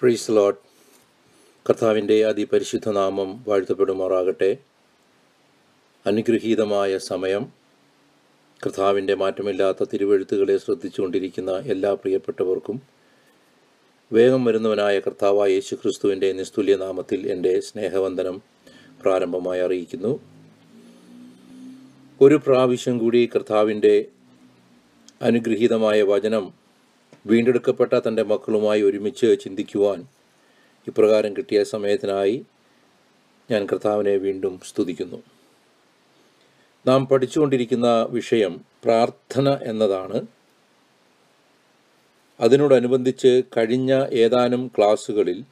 പ്രീസ് ലോട്ട് കർത്താവിന്റെ അതിപരിശുദ്ധ നാമം വാഴ്ത്തപ്പെടുമാറാകട്ടെ. അനുഗ്രഹീതമായ സമയം കർത്താവിന്റെ മാറ്റമില്ലാത്ത തിരുവഴുത്തുകളെ ശ്രദ്ധിച്ചുകൊണ്ടിരിക്കുന്ന എല്ലാ പ്രിയപ്പെട്ടവർക്കും വേഗം വരുന്നവനായ കർത്താവായ യേശു ക്രിസ്തുവിന്റെ നിസ്തുല്യ നാമത്തിൽ എന്റെ സ്നേഹവന്ദനം പ്രാരംഭമായി അറിയിക്കുന്നു. ഒരു പ്രാവശ്യം കൂടി കർത്താവിന്റെ അനുഗ്രഹീതമായ വചനം വീണ്ടെടുക്കപ്പെട്ട തന്റെ മക്കളുമായി ഒരുമിച്ച് ചിന്തിക്കുവാൻ ഇപ്രകാരം കിട്ടിയ സമയത്തിനായി ഞാൻ കർത്താവിനെ വീണ്ടും സ്തുതിക്കുന്നു. നാം പഠിച്ചുകൊണ്ടിരിക്കുന്ന വിഷയം പ്രാർത്ഥന എന്നതാണ്. അതിനോടനുബന്ധിച്ച് കഴിഞ്ഞ ഏതാനും ക്ലാസ്സുകളിൽ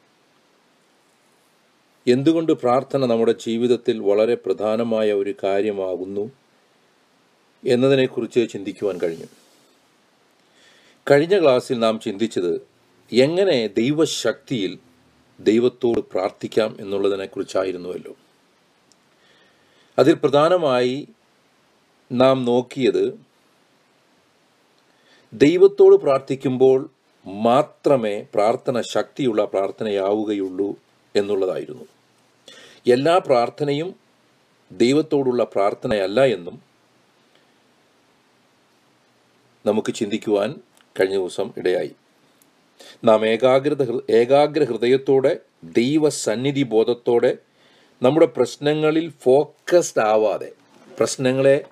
എന്തുകൊണ്ട് പ്രാർത്ഥന നമ്മുടെ ജീവിതത്തിൽ വളരെ പ്രധാനമായ ഒരു കാര്യമാകുന്നു എന്നതിനെക്കുറിച്ച് ചിന്തിക്കുവാൻ കഴിഞ്ഞു. കഴിഞ്ഞ ക്ലാസ്സിൽ നാം ചിന്തിച്ചത് എങ്ങനെ ദൈവശക്തിയിൽ ദൈവത്തോട് പ്രാർത്ഥിക്കാം എന്നുള്ളതിനെക്കുറിച്ചായിരുന്നുവല്ലോ. അതിൽ പ്രധാനമായി നാം നോക്കിയത് ദൈവത്തോട് പ്രാർത്ഥിക്കുമ്പോൾ മാത്രമേ പ്രാർത്ഥന ശക്തിയുള്ള പ്രാർത്ഥനയാവുകയുള്ളൂ എന്നുള്ളതായിരുന്നു. എല്ലാ പ്രാർത്ഥനയും ദൈവത്തോടുള്ള പ്രാർത്ഥനയല്ല എന്നും നമുക്ക് ചിന്തിക്കുവാൻ കഴിഞ്ഞ ദിവസം ഇടയായി. നാം ഏകാഗ്രത ഏകാഗ്ര ഹൃദയത്തോടെ ദൈവസന്നിധി ബോധത്തോടെ നമ്മുടെ പ്രശ്നങ്ങളിൽ ഫോക്കസ്ഡ് ആവാതെ പ്രശ്നങ്ങളെ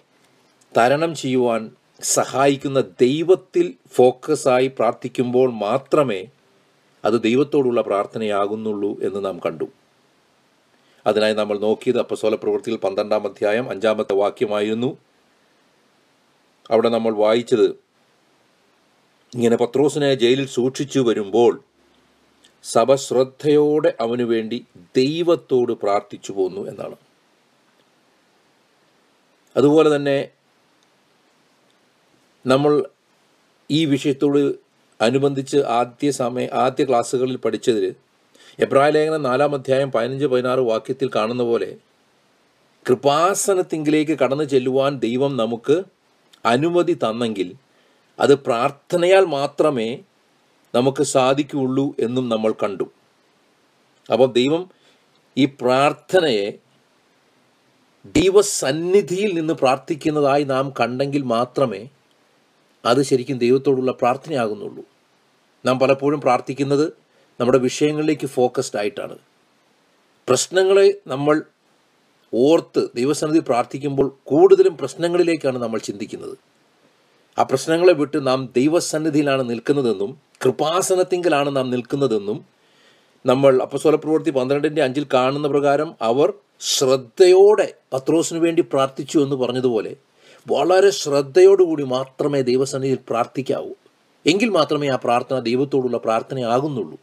തരണം ചെയ്യുവാൻ സഹായിക്കുന്ന ദൈവത്തിൽ ഫോക്കസായി പ്രാർത്ഥിക്കുമ്പോൾ മാത്രമേ അത് ദൈവത്തോടുള്ള പ്രാർത്ഥനയാകുന്നുള്ളൂ എന്ന് നാം കണ്ടു. അതിനായി നമ്മൾ നോക്കിയത് അപ്പസോല പ്രവൃത്തിയിൽ പന്ത്രണ്ടാം അധ്യായം അഞ്ചാമത്തെ വാക്യമായിരുന്നു. അവിടെ നമ്മൾ വായിച്ചത് ഇങ്ങനെ പത്രോസിനെ ജയിലിൽ സൂക്ഷിച്ചു വരുമ്പോൾ സഭ ശ്രദ്ധയോടെ അവനു വേണ്ടി ദൈവത്തോട് പ്രാർത്ഥിച്ചു പോന്നു എന്നാണ്. അതുപോലെ തന്നെ നമ്മൾ ഈ വിഷയത്തോട് അനുബന്ധിച്ച് ആദ്യ സമയ ആദ്യ ക്ലാസ്സുകളിൽ പഠിച്ചതിൽ എബ്രായ ലേഖനം നാലാം അധ്യായം പതിനഞ്ച് പതിനാറ് വാക്യത്തിൽ കാണുന്ന പോലെ കൃപാസനത്തിങ്കിലേക്ക് കടന്നു ചെല്ലുവാൻ ദൈവം നമുക്ക് അനുമതി തന്നെങ്കിൽ അത് പ്രാർത്ഥനയാൽ മാത്രമേ നമുക്ക് സാധിക്കുകയുള്ളൂ എന്നും നമ്മൾ കണ്ടു. അപ്പോൾ ദൈവം ഈ പ്രാർത്ഥനയെ ദൈവസന്നിധിയിൽ നിന്ന് പ്രാർത്ഥിക്കുന്നതായി നാം കണ്ടെങ്കിൽ മാത്രമേ അത് ശരിക്കും ദൈവത്തോടുള്ള പ്രാർത്ഥനയാകുന്നുള്ളൂ. നാം പലപ്പോഴും പ്രാർത്ഥിക്കുന്നത് നമ്മുടെ വിഷയങ്ങളിലേക്ക് ഫോക്കസ്ഡ് ആയിട്ടാണ്. പ്രശ്നങ്ങളെ നമ്മൾ ഓർത്ത് ദൈവസന്നിധി പ്രാർത്ഥിക്കുമ്പോൾ കൂടുതലും പ്രശ്നങ്ങളിലേക്കാണ് നമ്മൾ ചിന്തിക്കുന്നത്. ആ പ്രശ്നങ്ങളെ വിട്ട് നാം ദൈവസന്നിധിയിലാണ് നിൽക്കുന്നതെന്നും കൃപാസനത്തിങ്കിലാണ് നാം നിൽക്കുന്നതെന്നും നമ്മൾ അപ്പസ്വല പ്രവൃത്തി പന്ത്രണ്ടിന്റെ അഞ്ചിൽ കാണുന്ന പ്രകാരം അവർ ശ്രദ്ധയോടെ പത്രോസിനു വേണ്ടി പ്രാർത്ഥിച്ചു എന്ന് പറഞ്ഞതുപോലെ വളരെ ശ്രദ്ധയോടുകൂടി മാത്രമേ ദൈവസന്നിധിയിൽ പ്രാർത്ഥിക്കാവൂ. എങ്കിൽ മാത്രമേ ആ പ്രാർത്ഥന ദൈവത്തോടുള്ള പ്രാർത്ഥനയാകുന്നുള്ളൂ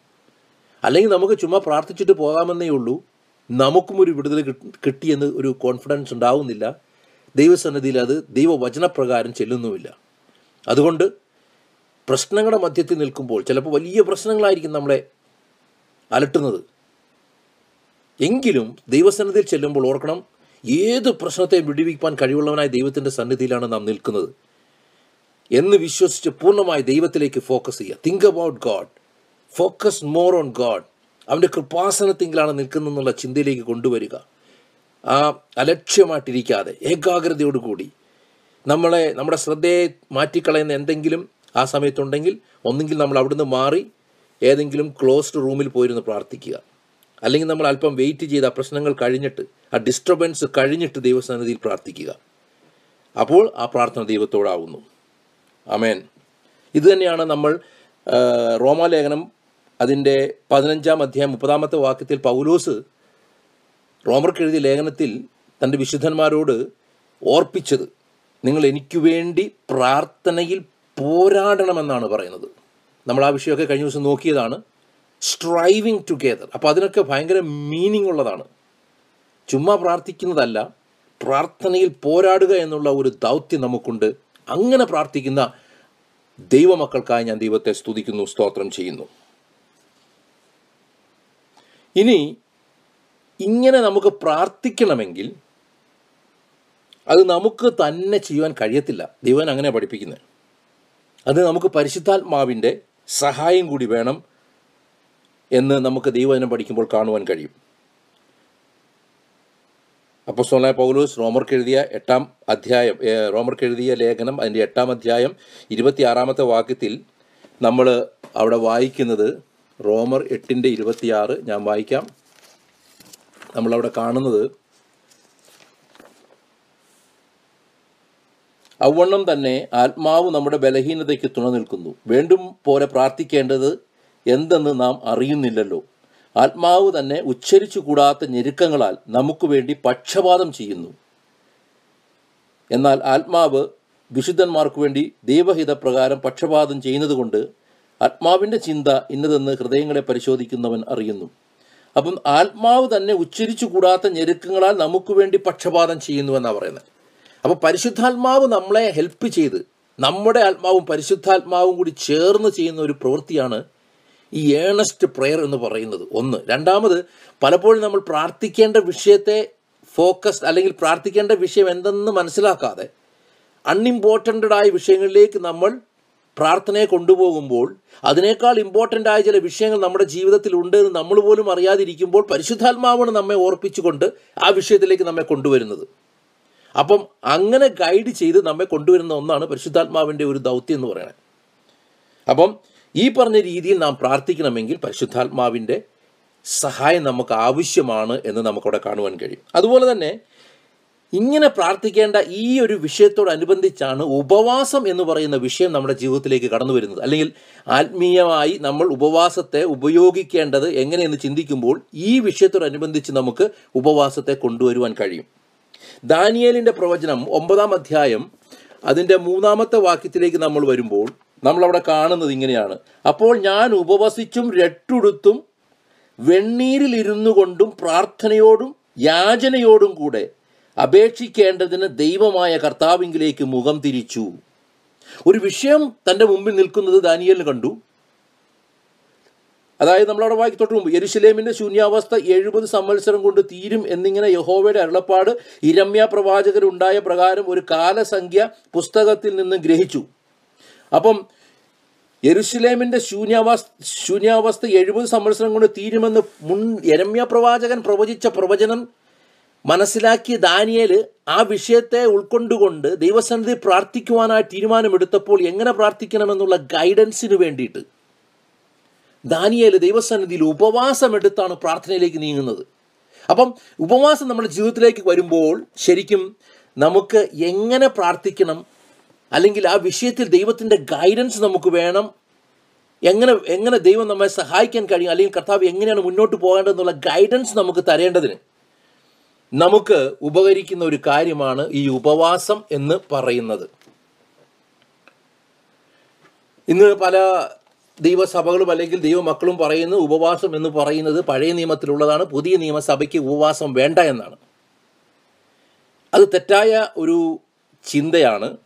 അല്ലെങ്കിൽ നമുക്ക് ചുമ്മാ പ്രാർത്ഥിച്ചിട്ട് പോകാമെന്നേ ഉള്ളൂ. നമുക്കും ഒരു വിടുതൽ കിട്ട്- കിട്ടിയെന്ന് ഒരു കോൺഫിഡൻസ് ഉണ്ടാവുന്നില്ല. ദൈവസന്നിധിയിൽ അത് ദൈവവചനപ്രകാരം ചെല്ലുന്നുമില്ല. അതുകൊണ്ട് പ്രശ്നങ്ങളുടെ മധ്യത്തിൽ നിൽക്കുമ്പോൾ ചിലപ്പോൾ വലിയ പ്രശ്നങ്ങളായിരിക്കും നമ്മളെ അലട്ടുന്നത്. എങ്കിലും ദൈവസന്നിധിയിൽ ചെല്ലുമ്പോൾ ഓർക്കണം ഏത് പ്രശ്നത്തെയും വിടിവിക്കാൻ കഴിവുള്ളവനായ ദൈവത്തിന്റെ സന്നിധിയിലാണ് നാം നിൽക്കുന്നത് എന്ന് വിശ്വസിച്ച് പൂർണമായി ദൈവത്തിലേക്ക് ഫോക്കസ് ചെയ്യുക. Think about God focus more on God അവന്റെ കൃപാസനത്തിങ്കിലാണ് നിൽക്കുന്നതെന്നുള്ള ചിന്തയിലേക്ക് കൊണ്ടുവരിക. ആ അലക്ഷ്യമായിട്ടിരിക്കാതെ ഏകാഗ്രതയോടുകൂടി നമ്മളെ നമ്മുടെ ശ്രദ്ധയെ മാറ്റിക്കളയുന്ന എന്തെങ്കിലും ആ സമയത്തുണ്ടെങ്കിൽ ഒന്നെങ്കിൽ നമ്മൾ അവിടുന്ന് മാറി ഏതെങ്കിലും ക്ലോസ്ഡ് റൂമിൽ പോയിരുന്ന് പ്രാർത്ഥിക്കുക. അല്ലെങ്കിൽ നമ്മൾ അല്പം വെയിറ്റ് ചെയ്ത് ആ പ്രശ്നങ്ങൾ കഴിഞ്ഞിട്ട് ആ ഡിസ്റ്റർബൻസ് കഴിഞ്ഞിട്ട് ദൈവസന്നിധിയിൽ പ്രാർത്ഥിക്കുക. അപ്പോൾ ആ പ്രാർത്ഥന ദൈവത്തോടാവുന്നു. അമേൻ ഇത് തന്നെയാണ് നമ്മൾ റോമാലേഖനം അതിന്റെ പതിനഞ്ചാം അധ്യായം മുപ്പതാമത്തെ വാക്യത്തിൽ പൗലോസ് റോമർക്ക് എഴുതിയ ലേഖനത്തിൽ തന്റെ വിശുദ്ധന്മാരോട് ഓർപ്പിച്ചത്. നിങ്ങൾ എനിക്ക് വേണ്ടി പ്രാർത്ഥനയിൽ പോരാടണമെന്നാണ് പറയുന്നത്. നമ്മൾ ആ വിഷയമൊക്കെ കഴിഞ്ഞ ദിവസം നോക്കിയതാണ്. സ്ട്രൈവിങ് ടുഗെദർ അപ്പോൾ അതിനൊക്കെ ഭയങ്കര മീനിങ് ഉള്ളതാണ്. ചുമ്മാ പ്രാർത്ഥിക്കുന്നതല്ല പ്രാർത്ഥനയിൽ പോരാടുക എന്നുള്ള ഒരു ദൗത്യം നമുക്കുണ്ട്. അങ്ങനെ പ്രാർത്ഥിക്കുന്ന ദൈവമക്കൾക്കായി ഞാൻ ദൈവത്തെ സ്തുതിക്കുന്നു സ്തോത്രം ചെയ്യുന്നു. ഇനി ഇങ്ങനെ നമുക്ക് പ്രാർത്ഥിക്കണമെങ്കിൽ അത് നമുക്ക് തന്നെ ചെയ്യുവാൻ കഴിയത്തില്ല. ദൈവൻ അങ്ങനെ പഠിപ്പിക്കുന്നത് അത് നമുക്ക് പരിശുദ്ധാത്മാവിന്റെ സഹായം കൂടി വേണം എന്ന് നമുക്ക് ദൈവവചനം പഠിക്കുമ്പോൾ കാണുവാൻ കഴിയും. അപ്പോസ്തലനായ പൗലോസ് റോമർക്ക് എഴുതിയ എട്ടാം അധ്യായം റോമർക്ക് എഴുതിയ ലേഖനം അതിന്റെ എട്ടാം അധ്യായം ഇരുപത്തിയാറാമത്തെ വാക്യത്തിൽ നമ്മൾ അവിടെ വായിക്കുന്നത് റോമർ എട്ടിന്റെ ഇരുപത്തിയാറ് ഞാൻ വായിക്കാം. നമ്മളവിടെ കാണുന്നത് അവണ്ണം തന്നെ ആത്മാവ് നമ്മുടെ ബലഹീനതയ്ക്ക് തുണ നിൽക്കുന്നു. വേണ്ടും പോലെ പ്രാർത്ഥിക്കേണ്ടത് എന്തെന്ന് നാം അറിയുന്നില്ലല്ലോ. ആത്മാവ് തന്നെ ഉച്ചരിച്ചു കൂടാത്ത ഞെരുക്കങ്ങളാൽ നമുക്ക് വേണ്ടി പക്ഷപാതം ചെയ്യുന്നു. എന്നാൽ ആത്മാവ് വിശുദ്ധന്മാർക്ക് വേണ്ടി ദൈവഹിതപ്രകാരം പക്ഷപാതം ചെയ്യുന്നതുകൊണ്ട് ആത്മാവിന്റെ ചിന്ത ഇന്നതെന്ന് ഹൃദയങ്ങളെ പരിശോധിക്കുന്നവൻ അറിയുന്നു. അപ്പം ആത്മാവ് തന്നെ ഉച്ചരിച്ചു കൂടാത്ത ഞെരുക്കങ്ങളാൽ നമുക്ക് വേണ്ടി പക്ഷപാതം ചെയ്യുന്നുവെന്നാണ് പറയുന്നത്. അപ്പോൾ പരിശുദ്ധാത്മാവ് നമ്മളെ ഹെൽപ്പ് ചെയ്ത് നമ്മുടെ ആത്മാവും പരിശുദ്ധാത്മാവും കൂടി ചേർന്ന് ചെയ്യുന്ന ഒരു പ്രവൃത്തിയാണ് ഈ ഏണസ്റ്റ് പ്രെയർ എന്ന് പറയുന്നത്. ഒന്ന്. രണ്ടാമത് പലപ്പോഴും നമ്മൾ പ്രാർത്ഥിക്കേണ്ട വിഷയത്തെ ഫോക്കസ് അല്ലെങ്കിൽ പ്രാർത്ഥിക്കേണ്ട വിഷയം എന്തെന്ന് മനസ്സിലാക്കാതെ അൺഇമ്പോർട്ടന്റ് ആയ വിഷയങ്ങളിലേക്ക് നമ്മൾ പ്രാർത്ഥനയെ കൊണ്ടുപോകുമ്പോൾ അതിനേക്കാൾ ഇമ്പോർട്ടന്റ് ആയ ചില വിഷയങ്ങൾ നമ്മുടെ ജീവിതത്തിൽ ഉണ്ട് എന്ന് നമ്മൾ പോലും അറിയാതിരിക്കുമ്പോൾ പരിശുദ്ധാത്മാവാണ് നമ്മെ ഓർപ്പിച്ചുകൊണ്ട് ആ വിഷയത്തിലേക്ക് നമ്മെ കൊണ്ടുവരുന്നത്. അപ്പം അങ്ങനെ ഗൈഡ് ചെയ്ത് നമ്മെ കൊണ്ടുവരുന്ന ഒന്നാണ് പരിശുദ്ധാത്മാവിന്റെ ഒരു ദൗത്യം എന്ന് പറയുന്നത് അപ്പം ഈ പറഞ്ഞ രീതിയിൽ നാം പ്രാർത്ഥിക്കണമെങ്കിൽ പരിശുദ്ധാത്മാവിന്റെ സഹായം നമുക്ക് ആവശ്യമാണ് എന്ന് നമുക്കവിടെ കാണുവാൻ കഴിയും. അതുപോലെ തന്നെ ഇങ്ങനെ പ്രാർത്ഥിക്കേണ്ട ഈ ഒരു വിഷയത്തോടനുബന്ധിച്ചാണ് ഉപവാസം എന്ന് പറയുന്ന വിഷയം നമ്മുടെ ജീവിതത്തിലേക്ക് കടന്നു വരുന്നത്. അല്ലെങ്കിൽ ആത്മീയമായി നമ്മൾ ഉപവാസത്തെ ഉപയോഗിക്കേണ്ടത് എങ്ങനെയെന്ന് ചിന്തിക്കുമ്പോൾ ഈ വിഷയത്തോടനുബന്ധിച്ച് നമുക്ക് ഉപവാസത്തെ കൊണ്ടുവരുവാൻ കഴിയും. ദാനിയേലിന്റെ പ്രവചനം ഒമ്പതാം അധ്യായം അതിന്റെ മൂന്നാമത്തെ വാക്യത്തിലേക്ക് നമ്മൾ വരുമ്പോൾ നമ്മളവിടെ കാണുന്നത് ഇങ്ങനെയാണ്. അപ്പോൾ ഞാൻ ഉപവസിച്ചും രട്ടുടുത്തും വെണ്ണീരിലിരുന്നു കൊണ്ടും പ്രാർത്ഥനയോടും യാചനയോടും കൂടെ അപേക്ഷിക്കേണ്ടതിന് ദൈവമായ കർത്താവിങ്കിലേക്ക് മുഖം തിരിച്ചു. ഒരു വിഷയം തന്റെ മുമ്പിൽ നിൽക്കുന്നത് ദാനിയലിന് കണ്ടു. അതായത് നമ്മളവിടെ വായിക്ക് തൊട്ട് മുമ്പ് യെരുശലേമിന്റെ ശൂന്യാവസ്ഥ എഴുപത് സംവത്സരം കൊണ്ട് തീരും എന്നിങ്ങനെ യഹോവയുടെ അരുളപ്പാട് ഇരമ്യ പ്രവാചകരുണ്ടായ പ്രകാരം ഒരു കാലസംഖ്യ പുസ്തകത്തിൽ നിന്ന് ഗ്രഹിച്ചു. അപ്പം യെരുശലേമിന്റെ ശൂന്യാവസ്ഥ ശൂന്യാവസ്ഥ എഴുപത് സംവത്സരം കൊണ്ട് തീരുമെന്ന് മുൻ യരമ്യ പ്രവാചകൻ പ്രവചിച്ച പ്രവചനം മനസ്സിലാക്കിയ ദാനിയേൽ ആ വിഷയത്തെ ഉൾക്കൊണ്ടുകൊണ്ട് ദൈവസന്നിധി പ്രാർത്ഥിക്കുവാനായി തീരുമാനമെടുത്തപ്പോൾ എങ്ങനെ പ്രാർത്ഥിക്കണമെന്നുള്ള ഗൈഡൻസിന് വേണ്ടിയിട്ട്. ദാനിയേൽ ദൈവസന്നിധിയിൽ ഉപവാസം എടുത്താണ് പ്രാർത്ഥനയിലേക്ക് നീങ്ങുന്നത്. അപ്പം ഉപവാസം നമ്മുടെ ജീവിതത്തിലേക്ക് വരുമ്പോൾ ശരിക്കും നമുക്ക് എങ്ങനെ പ്രാർത്ഥിക്കണം? അല്ലെങ്കിൽ ആ വിഷയത്തിൽ ദൈവത്തിന്റെ ഗൈഡൻസ് നമുക്ക് വേണം? എങ്ങനെ എങ്ങനെ ദൈവം നമ്മെ സഹായിക്കാൻ കഴിയും? അല്ലെങ്കിൽ കർത്താവ് എങ്ങനെയാണ് മുന്നോട്ട് പോകേണ്ടതെന്നുള്ള ഗൈഡൻസ് നമുക്ക് തരേണ്ടതിന് നമുക്ക് ഉപകരിക്കുന്ന ഒരു കാര്യമാണ് ഈ ഉപവാസം എന്ന് പറയുന്നത്. ഇന്ന് പല ദൈവസഭകളും അല്ലെങ്കിൽ ദൈവമക്കളും പറയുന്ന ഉപവാസം എന്ന് പറയുന്നത് പഴയ നിയമത്തിലുള്ളതാണ് പുതിയ നിയമസഭയ്ക്ക് ഉപവാസം വേണ്ട എന്നാണ്. അത് തെറ്റായ ഒരു ചിന്തയാണ്.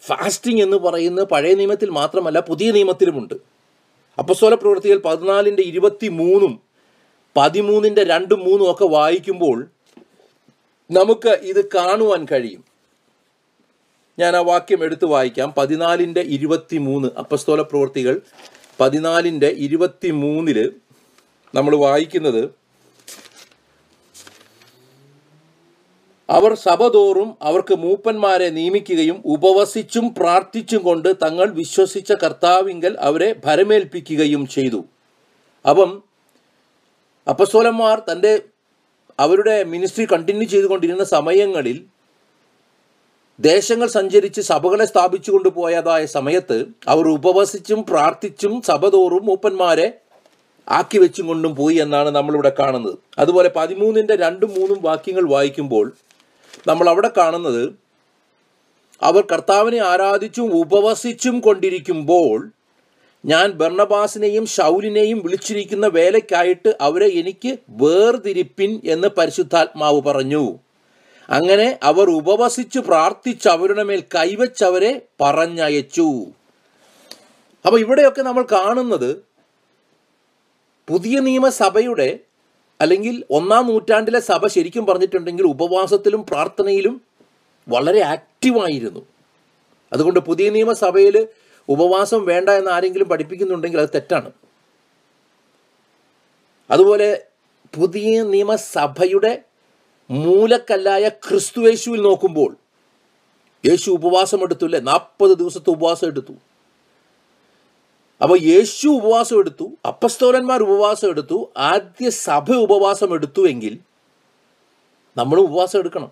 ഫാസ്റ്റിംഗ് എന്ന് പറയുന്നത് പഴയ നിയമത്തിൽ മാത്രമല്ല പുതിയ നിയമത്തിലുമുണ്ട്. അപ്പസ്വല പ്രവൃത്തികൾ പതിനാലിന്റെ ഇരുപത്തി മൂന്നും പതിമൂന്നിന്റെ രണ്ടും മൂന്നും ഒക്കെ വായിക്കുമ്പോൾ നമുക്ക് ഇത് കാണുവാൻ കഴിയും. ഞാൻ ആ വാക്യം എടുത്ത് വായിക്കാം. പതിനാലിന്റെ ഇരുപത്തി മൂന്ന് അപ്പസ്തോല പ്രവൃത്തികൾ. പതിനാലിന്റെ ഇരുപത്തി മൂന്നിൽ നമ്മൾ വായിക്കുന്നത് അവർ സഭതോറും അവർക്ക് മൂപ്പന്മാരെ നിയമിക്കുകയും ഉപവസിച്ചും പ്രാർത്ഥിച്ചും കൊണ്ട് തങ്ങൾ വിശ്വസിച്ച കർത്താവിങ്കൽ അവരെ ഭരമേൽപ്പിക്കുകയും ചെയ്തു. അപ്പം അപ്പസ്തോലന്മാർ തന്റെ അവരുടെ മിനിസ്ട്രി കണ്ടിന്യൂ ചെയ്തുകൊണ്ടിരുന്ന സമയങ്ങളിൽ ദേശങ്ങൾ സഞ്ചരിച്ച് സഭകളെ സ്ഥാപിച്ചു കൊണ്ടുപോയതായ സമയത്ത് അവർ ഉപവസിച്ചും പ്രാർത്ഥിച്ചും സഭതോറും മൂപ്പന്മാരെ ആക്കി വെച്ചും കൊണ്ടും പോയി എന്നാണ് നമ്മളിവിടെ കാണുന്നത്. അതുപോലെ പതിമൂന്നിന്റെ രണ്ടും മൂന്നും വാക്യങ്ങൾ വായിക്കുമ്പോൾ നമ്മൾ അവിടെ കാണുന്നത് അവർ കർത്താവിനെ ആരാധിച്ചും ഉപവസിച്ചും കൊണ്ടിരിക്കുമ്പോൾ ഞാൻ ബർണബാസിനെയും ഷൗലിനെയും വിളിച്ചിരിക്കുന്ന വേലയ്ക്കായിട്ട് അവരെ എനിക്ക് വേർതിരിപ്പിൻ എന്ന് പരിശുദ്ധാത്മാവ് പറഞ്ഞു. അങ്ങനെ അവർ ഉപവസിച്ച് പ്രാർത്ഥിച്ച് അവരുടെ മേൽ കൈവച്ചവരെ പറഞ്ഞയച്ചു. അപ്പൊ ഇവിടെയൊക്കെ നമ്മൾ കാണുന്നത് പുതിയ നിയമസഭയുടെ അല്ലെങ്കിൽ ഒന്നാം നൂറ്റാണ്ടിലെ സഭ ശരിക്കും പറഞ്ഞിട്ടുണ്ടെങ്കിൽ ഉപവാസത്തിലും പ്രാർത്ഥനയിലും വളരെ ആക്റ്റീവായിരുന്നു. അതുകൊണ്ട് പുതിയ നിയമസഭയിൽ ഉപവാസം വേണ്ട എന്ന് ആരെങ്കിലും പഠിപ്പിക്കുന്നുണ്ടെങ്കിൽ അത് തെറ്റാണ്. അതുപോലെ പുതിയ നിയമസഭയുടെ മൂലക്കല്ലായ ക്രിസ്തുവേശുവിൽ നോക്കുമ്പോൾ യേശു ഉപവാസം എടുത്തു അല്ലേ നാൽപ്പത് ദിവസത്തെ ഉപവാസം എടുത്തു. അപ്പോൾ യേശു ഉപവാസം എടുത്തു അപ്പസ്തോലന്മാർ ഉപവാസം എടുത്തു ആദ്യ സഭ ഉപവാസം എടുത്തു എങ്കിൽ നമ്മൾ ഉപവാസം എടുക്കണം.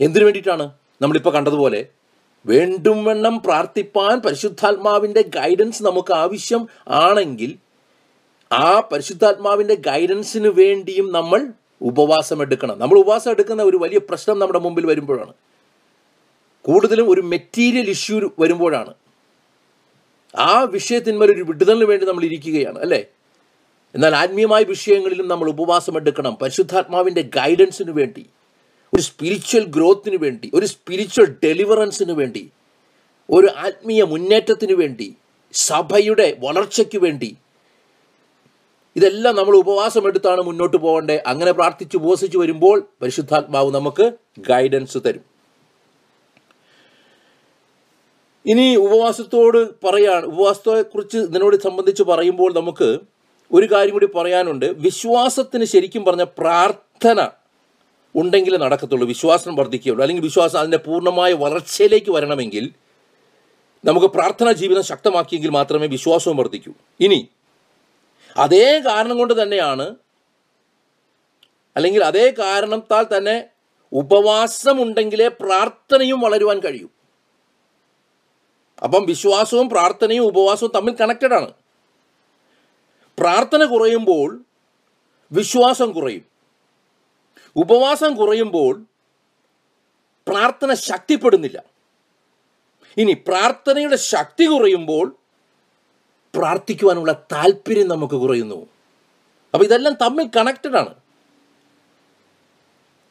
എന്തിനു വേണ്ടിയിട്ടാണ്? നമ്മളിപ്പോൾ കണ്ടതുപോലെ വേണ്ടും വണ്ണം പ്രാർത്ഥിപ്പാൻ പരിശുദ്ധാത്മാവിന്റെ ഗൈഡൻസ് നമുക്ക് ആവശ്യം ആണെങ്കിൽ ആ പരിശുദ്ധാത്മാവിന്റെ ഗൈഡൻസിന് വേണ്ടിയും നമ്മൾ ഉപവാസം എടുക്കണം. നമ്മൾ ഉപവാസം എടുക്കുന്ന ഒരു വലിയ പ്രശ്നം നമ്മുടെ മുമ്പിൽ വരുമ്പോഴാണ്. കൂടുതലും ഒരു മെറ്റീരിയൽ ഇഷ്യൂ വരുമ്പോഴാണ്. ആ വിഷയത്തിന്മേൽ ഒരു വിടുതലിന് വേണ്ടി നമ്മൾ ഇരിക്കുകയാണ് അല്ലേ? എന്നാൽ ആത്മീയമായ വിഷയങ്ങളിലും നമ്മൾ ഉപവാസം എടുക്കണം. പരിശുദ്ധാത്മാവിന്റെ ഗൈഡൻസിന് വേണ്ടി ഒരു സ്പിരിച്വൽ ഗ്രോത്തിന് വേണ്ടി ഒരു സ്പിരിച്വൽ ഡെലിവറൻസിന് വേണ്ടി ഒരു ആത്മീയ മുന്നേറ്റത്തിന് വേണ്ടി സഭയുടെ വളർച്ചയ്ക്ക് വേണ്ടി ഇതെല്ലാം നമ്മൾ ഉപവാസം എടുത്താണ് മുന്നോട്ട് പോകേണ്ടത് അങ്ങനെ പ്രാർത്ഥിച്ച് ഉപവസിച്ച് വരുമ്പോൾ പരിശുദ്ധാത്മാവ് നമുക്ക് ഗൈഡൻസ് തരും. ഇനി ഉപവാസത്തോട് പറയാൻ ഉപവാസത്തെക്കുറിച്ച് ഇതിനോട് സംബന്ധിച്ച് പറയുമ്പോൾ നമുക്ക് ഒരു കാര്യം കൂടി പറയാനുണ്ട്. വിശ്വാസത്തിന് ശരിക്കും പറഞ്ഞ പ്രാർത്ഥന ഉണ്ടെങ്കിലേ നടക്കത്തുള്ളൂ. വിശ്വാസം വർദ്ധിക്കുകയുള്ളൂ. അല്ലെങ്കിൽ വിശ്വാസം അതിന്റെ പൂർണമായ വളർച്ചയിലേക്ക് വരണമെങ്കിൽ നമുക്ക് പ്രാർത്ഥനാ ജീവിതം ശക്തമാക്കിയെങ്കിൽ മാത്രമേ വിശ്വാസവും വർദ്ധിക്കൂ. ഇനി അതേ കാരണം കൊണ്ട് തന്നെയാണ് അല്ലെങ്കിൽ അതേ കാരണത്താൽ തന്നെ ഉപവാസമുണ്ടെങ്കിലേ പ്രാർത്ഥനയും വളരുവാൻ കഴിയൂ. അപ്പം വിശ്വാസവും പ്രാർത്ഥനയും ഉപവാസവും തമ്മിൽ കണക്റ്റഡ് ആണ്. പ്രാർത്ഥന കുറയുമ്പോൾ വിശ്വാസം കുറയും. ഉപവാസം കുറയുമ്പോൾ പ്രാർത്ഥന ശക്തിപ്പെടുന്നില്ല. ഇനി പ്രാർത്ഥനയുടെ ശക്തി കുറയുമ്പോൾ പ്രാർത്ഥിക്കുവാനുള്ള താല്പര്യം നമുക്ക് കുറയുന്നു. അപ്പോൾ ഇതെല്ലാം തമ്മിൽ കണക്റ്റഡ് ആണ്.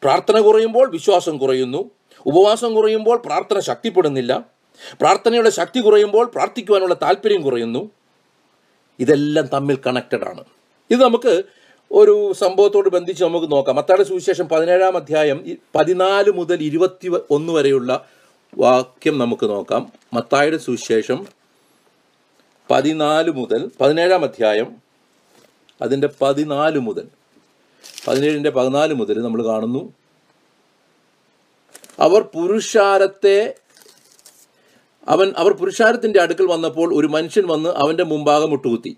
പ്രാർത്ഥന കുറയുമ്പോൾ വിശ്വാസം കുറയുന്നു. ഉപവാസം കുറയുമ്പോൾ പ്രാർത്ഥന ശക്തിപ്പെടുന്നില്ല. പ്രാർത്ഥനയുടെ ശക്തി കുറയുമ്പോൾ പ്രാർത്ഥിക്കുവാനുള്ള താല്പര്യം കുറയുന്നു. ഇതെല്ലാം തമ്മിൽ കണക്റ്റഡ് ആണ്. ഇത് നമുക്ക് ഒരു സംഭവത്തോട് ബന്ധിച്ച് നമുക്ക് നോക്കാം. മത്താടെ സുവിശേഷം പതിനേഴാം അധ്യായം പതിനാല് മുതൽ ഇരുപത്തി ഒന്ന് വരെയുള്ള വാക്യം നമുക്ക് നോക്കാം. മത്തായുടെ സുവിശേഷം പതിനാല് മുതൽ പതിനേഴാം അധ്യായം അതിന്റെ പതിനാല് മുതൽ പതിനേഴിന്റെ പതിനാല് മുതൽ നമ്മൾ കാണുന്നു. അവർ പുരുഷാരത്തെ അവൻ അവർ പുരുഷാരത്തിന്റെ അടുക്കൽ വന്നപ്പോൾ ഒരു മനുഷ്യൻ വന്ന് അവന്റെ മുമ്പാകെ മുട്ടുകുത്തി.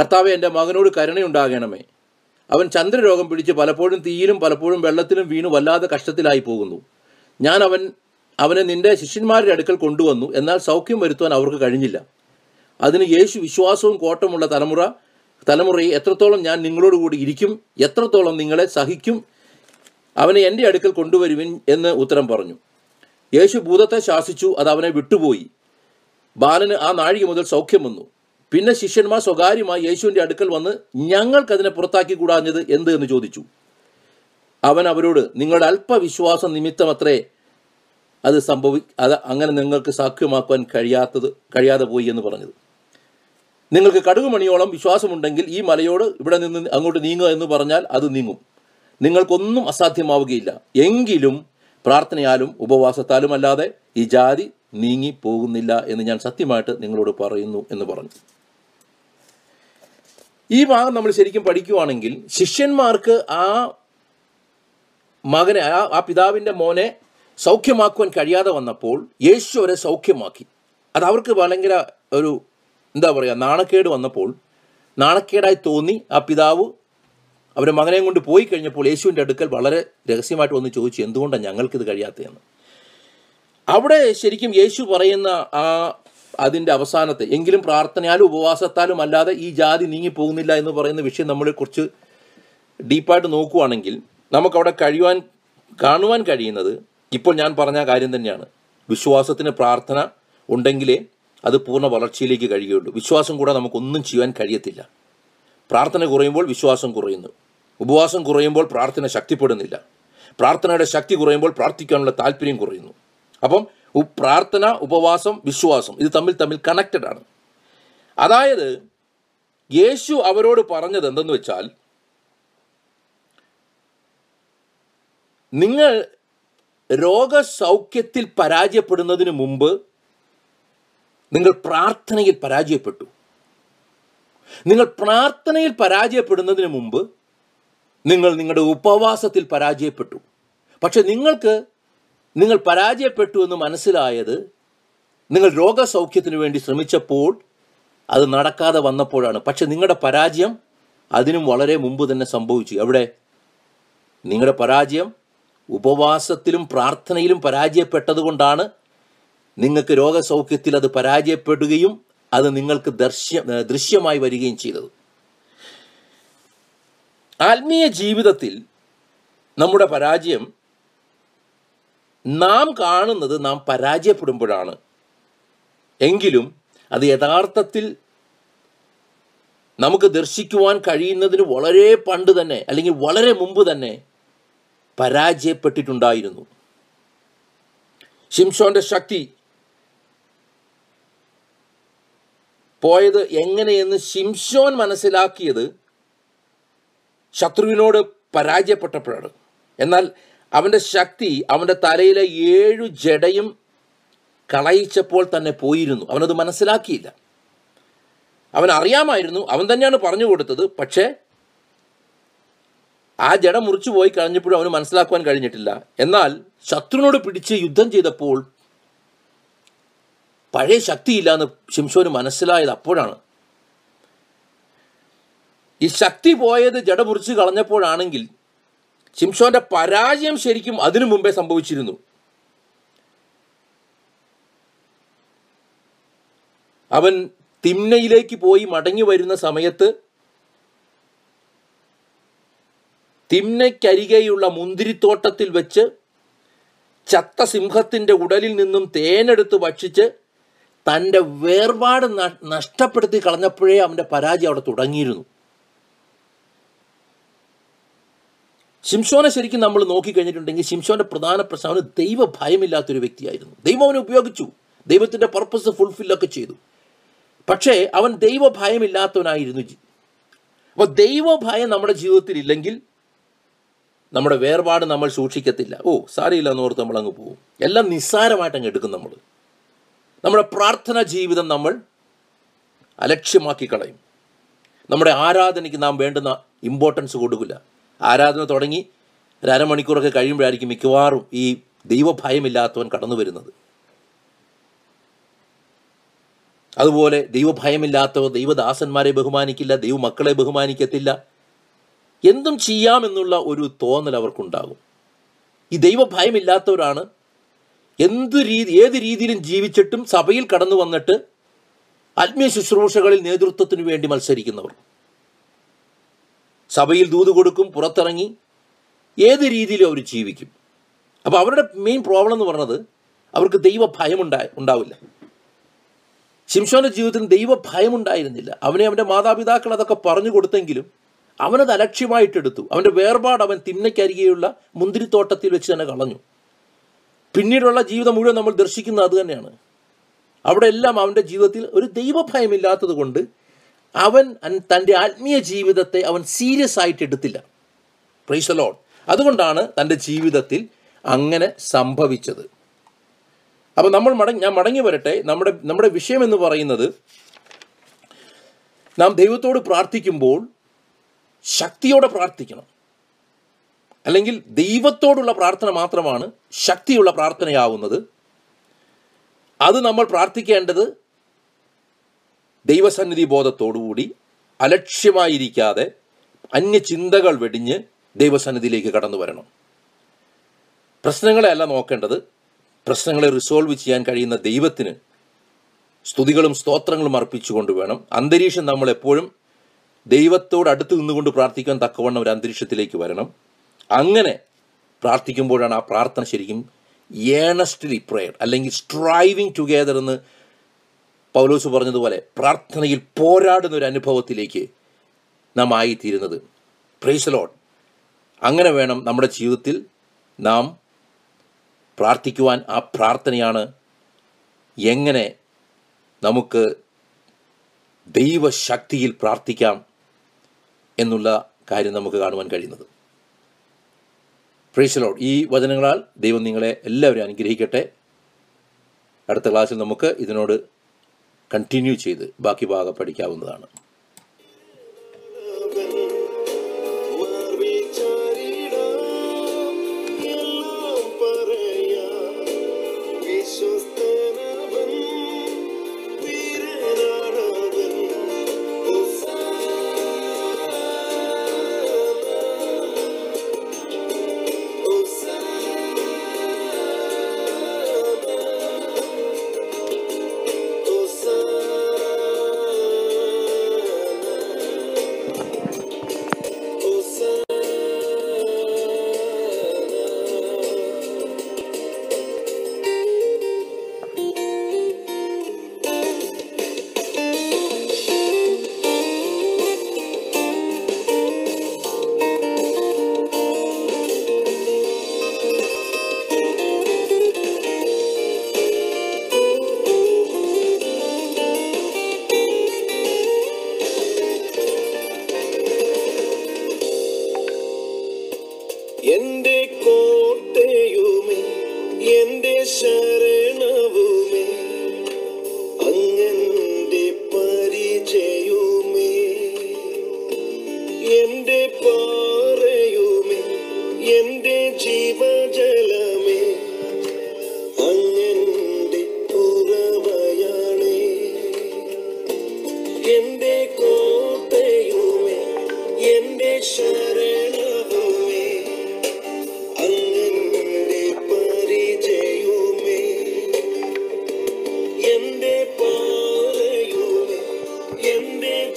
കർത്താവെ എന്റെ മകനോട് കരുണയുണ്ടാകണമേ. അവൻ ചന്ദ്രരോഗം പിടിച്ച് പലപ്പോഴും തീയിലും പലപ്പോഴും വെള്ളത്തിലും വീണു വല്ലാതെ കഷ്ടത്തിലായി പോകുന്നു. ഞാൻ അവൻ അവനെ നിന്റെ ശിഷ്യന്മാരുടെ അടുക്കൽ കൊണ്ടുവന്നു എന്നാൽ സൗഖ്യം വരുത്തുവാൻ അവർക്ക് കഴിഞ്ഞില്ല. അതിന് യേശു വിശ്വാസവും കോട്ടമുള്ള തലമുറ തലമുറയെ എത്രത്തോളം ഞാൻ നിങ്ങളോടുകൂടി ഇരിക്കും എത്രത്തോളം നിങ്ങളെ സഹിക്കും അവനെ എന്റെ അടുക്കൽ കൊണ്ടുവരുവിൻ എന്ന് ഉത്തരം പറഞ്ഞു. യേശു ഭൂതത്തെ ശാസിച്ചു അത് അവനെ വിട്ടുപോയി. ബാലന് ആ നാഴിക മുതൽ സൗഖ്യം വന്നു. പിന്നെ ശിഷ്യന്മാർ സ്വകാര്യമായി യേശുവിന്റെ അടുക്കൽ വന്ന് ഞങ്ങൾക്കതിനെ പുറത്താക്കി കൂടാഞ്ഞത് എന്ത് എന്ന് ചോദിച്ചു. അവൻ അവരോട് നിങ്ങളുടെ അല്പവിശ്വാസം നിമിത്തമത്രേ അത് സംഭവി അത് അങ്ങനെ നിങ്ങൾക്ക് സാക്ഷ്യമാക്കുവാൻ കഴിയാത്തത് കഴിയാതെ പോയി എന്ന് പറഞ്ഞത്. നിങ്ങൾക്ക് കടുകുമണിയോളം വിശ്വാസമുണ്ടെങ്കിൽ ഈ മലയോട് ഇവിടെ നിന്ന് അങ്ങോട്ട് നീങ്ങുക എന്ന് പറഞ്ഞാൽ അത് നീങ്ങും. നിങ്ങൾക്കൊന്നും അസാധ്യമാവുകയില്ല. എങ്കിലും പ്രാർത്ഥനയാലും ഉപവാസത്താലും അല്ലാതെ ഈ ജാതി നീങ്ങി പോകുന്നില്ല എന്ന് ഞാൻ സത്യമായിട്ട് നിങ്ങളോട് പറയുന്നു എന്ന് പറഞ്ഞു. ഈ ഭാഗം നമ്മൾ ശരിക്കും പഠിക്കുവാണെങ്കിൽ ശിഷ്യന്മാർക്ക് ആ മകനെ ആ ആ പിതാവിന്റെ മോനെ സൗഖ്യമാക്കുവാൻ കഴിയാതെ വന്നപ്പോൾ യേശു അവരെ സൗഖ്യമാക്കി. അത് അവർക്ക് ഭയങ്കര ഒരു എന്താ പറയുക നാണക്കേട് വന്നപ്പോൾ നാണക്കേടായി തോന്നി ആ പിതാവ് അവരുടെ മകനെയും കൊണ്ട് പോയി കഴിഞ്ഞപ്പോൾ യേശുവിന്റെ അടുക്കൽ വളരെ രഹസ്യമായിട്ട് വന്ന് ചോദിച്ചു എന്തുകൊണ്ടാണ് ഞങ്ങൾക്കിത് കഴിയാത്തതെന്ന്? അവിടെ ശരിക്കും യേശു പറയുന്ന ആ അതിന്റെ അവസാനത്തെ എങ്കിലും പ്രാർത്ഥനയാലും ഉപവാസത്താലും അല്ലാതെ ഈ ജാതി നീങ്ങി പോകുന്നില്ല എന്ന് പറയുന്ന വിഷയം നമ്മളെ കുറച്ച് ഡീപ്പായിട്ട് നോക്കുവാണെങ്കിൽ നമുക്കവിടെ കഴിയുവാൻ കാണുവാൻ കഴിയുന്നത് ഇപ്പോൾ ഞാൻ പറഞ്ഞ കാര്യം തന്നെയാണ്. വിശ്വാസത്തിന് പ്രാർത്ഥന ഉണ്ടെങ്കിലേ അത് പൂർണ വളർച്ചയിലേക്ക് കഴിയുകയുള്ളൂ. വിശ്വാസം കൂടെ നമുക്കൊന്നും ചെയ്യാൻ കഴിയത്തില്ല. പ്രാർത്ഥന കുറയുമ്പോൾ വിശ്വാസം കുറയുന്നു. ഉപവാസം കുറയുമ്പോൾ പ്രാർത്ഥന ശക്തിപ്പെടുന്നില്ല. പ്രാർത്ഥനയുടെ ശക്തി കുറയുമ്പോൾ പ്രാർത്ഥിക്കാനുള്ള താല്പര്യം കുറയുന്നു. അപ്പം പ്രാർത്ഥന ഉപവാസം വിശ്വാസം ഇത് തമ്മിൽ തമ്മിൽ കണക്റ്റഡ് ആണ്. അതായത് യേശു അവരോട് പറഞ്ഞത് എന്തെന്ന് വെച്ചാൽ നിങ്ങൾ രോഗസൗഖ്യത്തിൽ പരാജയപ്പെടുന്നതിന് മുമ്പ് നിങ്ങൾ പ്രാർത്ഥനയിൽ പരാജയപ്പെട്ടു. നിങ്ങൾ പ്രാർത്ഥനയിൽ പരാജയപ്പെടുന്നതിന് മുമ്പ് നിങ്ങൾ നിങ്ങളുടെ ഉപവാസത്തിൽ പരാജയപ്പെട്ടു. പക്ഷെ നിങ്ങൾക്ക് നിങ്ങൾ പരാജയപ്പെട്ടു എന്ന് മനസ്സിലായത് നിങ്ങൾ രോഗസൗഖ്യത്തിന് വേണ്ടി ശ്രമിച്ചപ്പോൾ അത് നടക്കാതെ വന്നപ്പോഴാണ്. പക്ഷെ നിങ്ങളുടെ പരാജയം അതിനും വളരെ മുമ്പ് തന്നെ സംഭവിച്ചു. എവിടെ? നിങ്ങളുടെ പരാജയം ഉപവാസത്തിലും പ്രാർത്ഥനയിലും പരാജയപ്പെട്ടത് കൊണ്ടാണ് നിങ്ങൾക്ക് രോഗസൗഖ്യത്തിൽ അത് പരാജയപ്പെടുകയും അത് നിങ്ങൾക്ക് ദർശ്യ ദൃശ്യമായി വരികയും ചെയ്തത്. ആത്മീയ ജീവിതത്തിൽ നമ്മുടെ പരാജയം നാം കാണുന്നത് നാം പരാജയപ്പെടുമ്പോഴാണ്. എങ്കിലും അത് യഥാർത്ഥത്തിൽ നമുക്ക് ദർശിക്കുവാൻ കഴിയുന്നതിന് വളരെ പണ്ട് തന്നെ അല്ലെങ്കിൽ വളരെ മുമ്പ് തന്നെ പരാജയപ്പെട്ടിട്ടുണ്ടായിരുന്നു. ഷിംഷോന്റെ ശക്തി പോയത് എങ്ങനെയെന്ന് ശിംഷോൻ മനസ്സിലാക്കിയത് ശത്രുവിനോട് പരാജയപ്പെട്ടപ്പോഴാണ്. എന്നാൽ അവന്റെ ശക്തി അവന്റെ തലയിലെ ഏഴു ജടയും കളയിച്ചപ്പോൾ തന്നെ പോയിരുന്നു. അവനത് മനസ്സിലാക്കിയില്ല. അവൻ അറിയാമായിരുന്നു അവൻ തന്നെയാണ് പറഞ്ഞു കൊടുത്തത് പക്ഷേ ആ ജട മുറിച്ചു പോയി കഴിഞ്ഞപ്പോഴും അവന് മനസ്സിലാക്കുവാൻ കഴിഞ്ഞിട്ടില്ല. എന്നാൽ ശത്രുവിനോട് പിടിച്ച് യുദ്ധം ചെയ്തപ്പോൾ പഴയ ശക്തിയില്ല എന്ന് ശിംശോന് മനസ്സിലായത് അപ്പോഴാണ്. ഈ ശക്തി പോയത് ജട മുറിച്ച് കളഞ്ഞപ്പോഴാണെങ്കിൽ ശിംഷോന്റെ പരാജയം ശരിക്കും അതിനു മുമ്പേ സംഭവിച്ചിരുന്നു. അവൻ തിമ്നയിലേക്ക് പോയി മടങ്ങി വരുന്ന സമയത്ത് തിമ്നയ്ക്കരികെയുള്ള മുന്തിരിത്തോട്ടത്തിൽ വെച്ച് ചത്ത സിംഹത്തിന്റെ ഉടലിൽ നിന്നും തേനെടുത്ത് ഭക്ഷിച്ച് തന്റെ വേർപാട് നഷ്ടപ്പെടുത്തി കളഞ്ഞപ്പോഴേ അവന്റെ പരാജയം അവിടെ തുടങ്ങിയിരുന്നു. ശിംഷോനെ ശരിക്കും നമ്മൾ നോക്കിക്കഴിഞ്ഞിട്ടുണ്ടെങ്കിൽ ശിംഷോന്റെ പ്രധാന പ്രശ്നം അവന് ദൈവ ഭയമില്ലാത്തൊരു വ്യക്തിയായിരുന്നു. ദൈവം അവനെ ഉപയോഗിച്ചു. ദൈവത്തിന്റെ പർപ്പസ് ഫുൾഫില്ലൊക്കെ ചെയ്തു. പക്ഷേ അവൻ ദൈവ ഭയമില്ലാത്തവനായിരുന്നു അപ്പോൾ ദൈവ ഭയം നമ്മുടെ ജീവിതത്തിൽ ഇല്ലെങ്കിൽ നമ്മുടെ വേർപാട് നമ്മൾ സൂക്ഷിക്കത്തില്ല. ഓ സാരിയില്ല എന്നോർത്ത് നമ്മൾ അങ്ങ് പോകും എല്ലാം നിസ്സാരമായിട്ട് അങ്ങ് എടുക്കും നമ്മൾ. നമ്മുടെ പ്രാർത്ഥന ജീവിതം നമ്മൾ അലക്ഷ്യമാക്കി കളയും. നമ്മുടെ ആരാധനയ്ക്ക് നാം വേണ്ടുന്ന ഇമ്പോർട്ടൻസ് കൊടുക്കില്ല. ആരാധന തുടങ്ങി ഒരു അരമണിക്കൂറൊക്കെ കഴിയുമ്പോഴായിരിക്കും മിക്കവാറും ഈ ദൈവഭയമില്ലാത്തവൻ കടന്നു വരുന്നത്. അതുപോലെ ദൈവഭയമില്ലാത്തവർ ദൈവദാസന്മാരെ ബഹുമാനിക്കില്ല ദൈവമക്കളെ ബഹുമാനിക്കത്തില്ല. എന്തും ചെയ്യാമെന്നുള്ള ഒരു തോന്നൽ അവർക്കുണ്ടാകും. ഈ ദൈവഭയമില്ലാത്തവരാണ് എന്ത് രീതി ഏത് രീതിയിലും ജീവിച്ചിട്ടും സഭയിൽ കടന്നു വന്നിട്ട് ആത്മീയ ശുശ്രൂഷകളിൽ നേതൃത്വത്തിന് വേണ്ടി മത്സരിക്കുന്നവർ. സഭയിൽ ദൂത് കൊടുക്കും പുറത്തിറങ്ങി ഏത് രീതിയിലും അവർ ജീവിക്കും. അപ്പോൾ അവരുടെ മെയിൻ പ്രോബ്ലം എന്ന് പറഞ്ഞത് അവർക്ക് ദൈവ ഭയം ഉണ്ടാ ഉണ്ടാവില്ല. ശിംഷോന്റെ ജീവിതത്തിൽ ദൈവ ഭയം ഉണ്ടായിരുന്നില്ല അവനെ അവന്റെ മാതാപിതാക്കൾ അതൊക്കെ പറഞ്ഞു കൊടുത്തെങ്കിലും അവനത് അലക്ഷ്യമായിട്ടെടുത്തു. അവന്റെ വേർപാട് അവൻ തിന്നയ്ക്കരികെയുള്ള മുന്തിരിത്തോട്ടത്തിൽ വെച്ച് തന്നെ കളഞ്ഞു. പിന്നീടുള്ള ജീവിതം മുഴുവൻ നമ്മൾ ദർശിക്കുന്നത് അത് തന്നെയാണ്. അവിടെ എല്ലാം അവന്റെ ജീവിതത്തിൽ ഒരു ദൈവഭയമില്ലാത്തത് കൊണ്ട് അവൻ തന്റെ ആത്മീയ ജീവിതത്തെ അവൻ സീരിയസ് ആയിട്ട് എടുത്തില്ല. പ്രൈസലോൺ അതുകൊണ്ടാണ് തന്റെ ജീവിതത്തിൽ അങ്ങനെ സംഭവിച്ചത്. അപ്പോൾ നമ്മൾ മടങ്ങി ഞാൻ മടങ്ങി വരട്ടെ. നമ്മുടെ നമ്മുടെ വിഷയം എന്ന് പറയുന്നത് നാം ദൈവത്തോട് പ്രാർത്ഥിക്കുമ്പോൾ ശക്തിയോടെ പ്രാർത്ഥിക്കണം. അല്ലെങ്കിൽ ദൈവത്തോടുള്ള പ്രാർത്ഥന മാത്രമാണ് ശക്തിയുള്ള പ്രാർത്ഥനയാവുന്നത്. അത് നമ്മൾ പ്രാർത്ഥിക്കേണ്ടത് ദൈവസന്നിധി ബോധത്തോടുകൂടി അലക്ഷ്യമായിരിക്കാതെ അന്യചിന്തകൾ വെടിഞ്ഞ് ദൈവസന്നിധിയിലേക്ക് കടന്നു വരണം. പ്രശ്നങ്ങളെ അല്ല നോക്കേണ്ടത്. പ്രശ്നങ്ങളെ റിസോൾവ് ചെയ്യാൻ കഴിയുന്ന ദൈവത്തിന് സ്തുതികളും സ്തോത്രങ്ങളും അർപ്പിച്ചുകൊണ്ട് വേണം. അന്തരീക്ഷം നമ്മൾ എപ്പോഴും ദൈവത്തോട് അടുത്ത് നിന്നുകൊണ്ട് പ്രാർത്ഥിക്കാൻ തക്കവണ്ണം ഒരു അന്തരീക്ഷത്തിലേക്ക് വരണം. അങ്ങനെ പ്രാർത്ഥിക്കുമ്പോഴാണ് ആ പ്രാർത്ഥന ശരിക്കും ഏണസ്റ്റ്ലി പ്രേയർ അല്ലെങ്കിൽ സ്ട്രൈവിങ് ടുഗെദർ എന്ന് പൗലോസ് പറഞ്ഞതുപോലെ പ്രാർത്ഥനയിൽ പോരാടുന്ന ഒരു അനുഭവത്തിലേക്ക് നാം ആയിത്തീരുന്നത്. പ്രൈസലോൺ അങ്ങനെ വേണം നമ്മുടെ ജീവിതത്തിൽ നാം പ്രാർത്ഥിക്കുവാൻ ആ പ്രാർത്ഥനയാണ് എങ്ങനെ നമുക്ക് ദൈവശക്തിയിൽ പ്രാർത്ഥിക്കാം എന്നുള്ള കാര്യം നമുക്ക് കാണുവാൻ കഴിയുന്നത്. പ്രൈസലോഡ് ഈ വചനങ്ങളാൽ ദൈവം നിങ്ങളെ എല്ലാവരും അനുഗ്രഹിക്കട്ടെ. അടുത്ത ക്ലാസ്സിൽ നമുക്ക് ഇതിനോട് കണ്ടിന്യൂ ചെയ്ത് ബാക്കി ഭാഗം പഠിക്കാവുന്നതാണ്.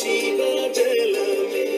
जीवा जल में